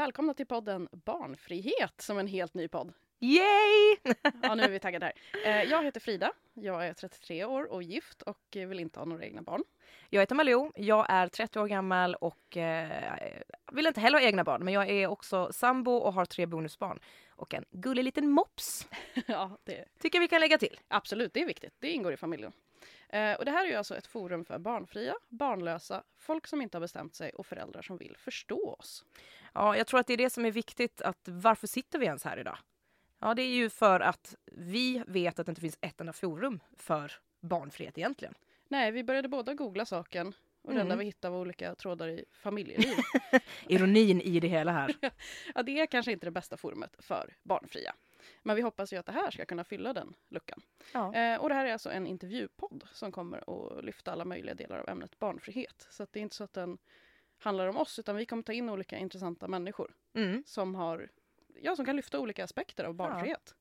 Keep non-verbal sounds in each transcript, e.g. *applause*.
Välkomna till podden Barnfrihet som en helt ny podd. Yay! *laughs* Ja, nu är vi taggade här. Eh, Jag heter Frida, jag är 33 år och gift och vill inte ha några egna barn. Jag heter Malou, jag är 30 år gammal och eh, vill inte heller ha egna barn. Men jag är också sambo och har tre bonusbarn. Och en gullig liten mops. *laughs* Ja, det, Tycker vi kan lägga till. absolut, det är viktigt. Det ingår i familjen. Eh, Och det här är ju alltså ett forum för barnfria, barnlösa, folk som inte har bestämt sig och föräldrar som vill förstå oss. Ja, jag tror att det är det som är viktigt. Att varför sitter vi ens här idag? Ja, det är ju för att vi vet att det inte finns ett enda forum för barnfrihet egentligen. Nej, vi började båda googla saken och det Mm. enda vi hittade var olika trådar i familjeliv. *laughs* Ironin i det hela här. *laughs* ja, det är kanske inte det bästa forumet för barnfria. Men vi hoppas ju att det här ska kunna fylla den luckan. Ja. Eh, och det här är alltså en intervjupodd som kommer att lyfta alla möjliga delar av ämnet barnfrihet. Så att det är inte så att den handlar om oss, utan vi kommer ta in olika intressanta människor Mm. som, har, ja, som kan lyfta olika aspekter av barnfrihet.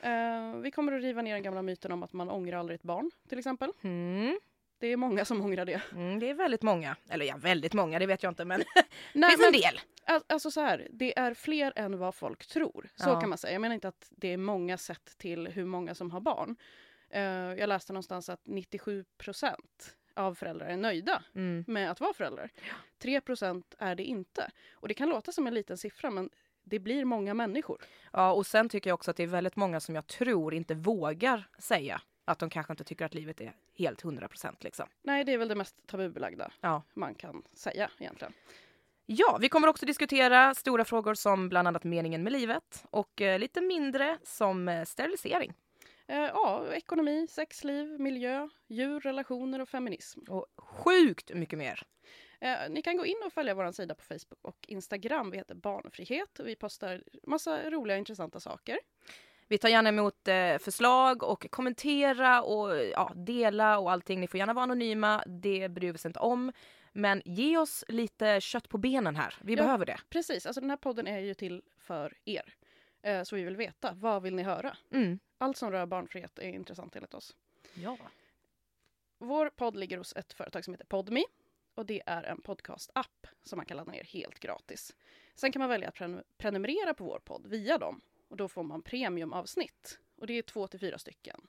Eh, vi kommer att riva ner den gamla myten om att man ångrar aldrig ett barn, till exempel. Mm. Det är många som ångrar det. Mm, det är väldigt många. Eller ja, väldigt många, det vet jag inte. Men *laughs* det finns en del. Al- Alltså så här, det är fler än vad folk tror. Så Ja. kan man säga. Jag menar inte att det är många sett till hur många som har barn. Eh, jag läste någonstans att 97 procent av föräldrar är nöjda Mm. med att vara föräldrar. 3 procent är det inte. Och det kan låta som en liten siffra men det blir många människor. Ja, och sen tycker jag också att det är väldigt många som jag tror inte vågar säga att de kanske inte tycker att livet är helt hundra procent liksom. Nej, det är väl det mest tabubelagda Ja. man kan säga egentligen. Ja, vi kommer också diskutera stora frågor som bland annat meningen med livet och eh, lite mindre som eh, sterilisering. Eh, ja, ekonomi, sexliv, miljö, djur, relationer och feminism. Och sjukt mycket mer. Eh, ni kan gå in och följa vår sida på Facebook och Instagram. Vi heter Barnfrihet och vi postar massa roliga intressanta saker. Vi tar gärna emot eh, förslag och kommentera och ja, dela och allting. Ni får gärna vara anonyma, det bryr vi oss inte om. Men ge oss lite kött på benen här. Vi Ja. behöver det. Precis, alltså den här podden är ju till för er. Eh, så vi vill veta, vad vill ni höra? Mm. Allt som rör barnfrihet är intressant enligt oss. Ja. Vår podd ligger hos ett företag som heter Podmi. Och det är en podcast-app som man kan ladda ner helt gratis. Sen kan man välja att prenum- prenumerera på vår podd via dem. Och då får man premiumavsnitt. Och det är två till fyra stycken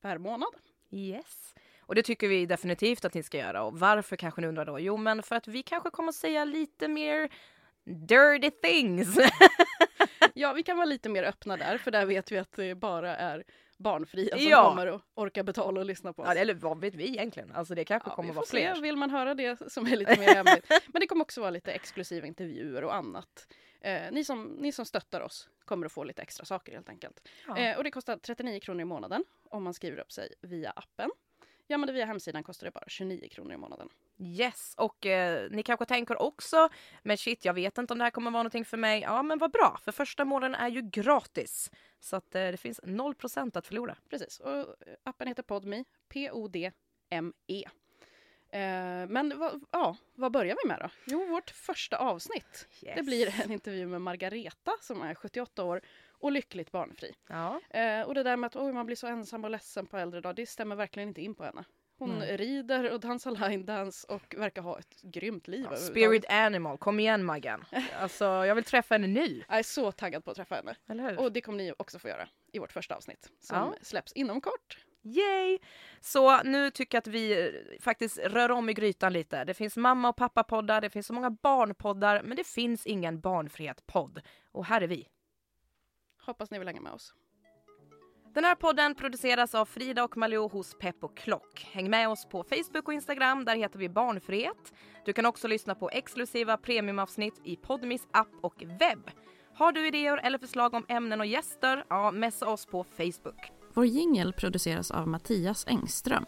per månad. Yes. Och det tycker vi definitivt att ni ska göra. Och varför kanske ni undrar då? Jo, men för att vi kanske kommer att säga lite mer dirty things. *laughs* Ja, vi kan vara lite mer öppna där, för där vet vi att det bara är barnfria som Ja. kommer att orka betala och lyssna på oss. ja, eller vad vet vi egentligen? Alltså det kanske Ja, kommer vi att vara får se, fler. vill man höra det *laughs* som är lite *laughs* mer hemligt. Men det kommer också vara lite exklusiva intervjuer och annat. Eh, ni, som, ni som stöttar oss kommer att få lite extra saker helt enkelt. Ja. Eh, och det kostar 39 kronor i månaden om man skriver upp sig via appen. Gör man det via hemsidan kostar det bara 29 kronor i månaden. Yes, och eh, ni kanske tänker också, men shit, jag vet inte om det här kommer vara någonting för mig. Ja, men vad bra, för första månaden är ju gratis. Så att eh, det finns 0% att förlora. Precis. Och eh, appen heter Podme. P-O-D-M-E. Eh, men ja, vad börjar vi med då? Jo, vårt första avsnitt. Yes. Det blir en intervju med Margareta som är 78 år och lyckligt barnfri. Ja. Eh, och det där med att oj, man blir så ensam och ledsen på äldre dag, det stämmer verkligen inte in på henne. Hon Nej. rider och dansar line dance och verkar ha ett grymt liv. Ja. Spirit animal, kom igen Maggan. *laughs* Alltså, jag vill träffa henne nu. Jag är så taggad på att träffa henne. Och det kommer ni också få göra i vårt första avsnitt som Ja. släpps inom kort. Yay! Så nu tycker jag att vi eh, faktiskt rör om i grytan lite. Det finns mamma och pappa-poddar, det finns så många barnpoddar, men det finns ingen barnfrihet-podd. Och här är vi. Hoppas ni vill hänga med oss. Den här podden produceras av Frida och Malou hos Pepp och Klock. Häng med oss på Facebook och Instagram, där heter vi Barnfrihet. Du kan också lyssna på exklusiva premiumavsnitt i Podmis app och webb. Har du idéer eller förslag om ämnen och gäster? Ja, messa oss på Facebook. Vår jingel produceras av Mattias Engström.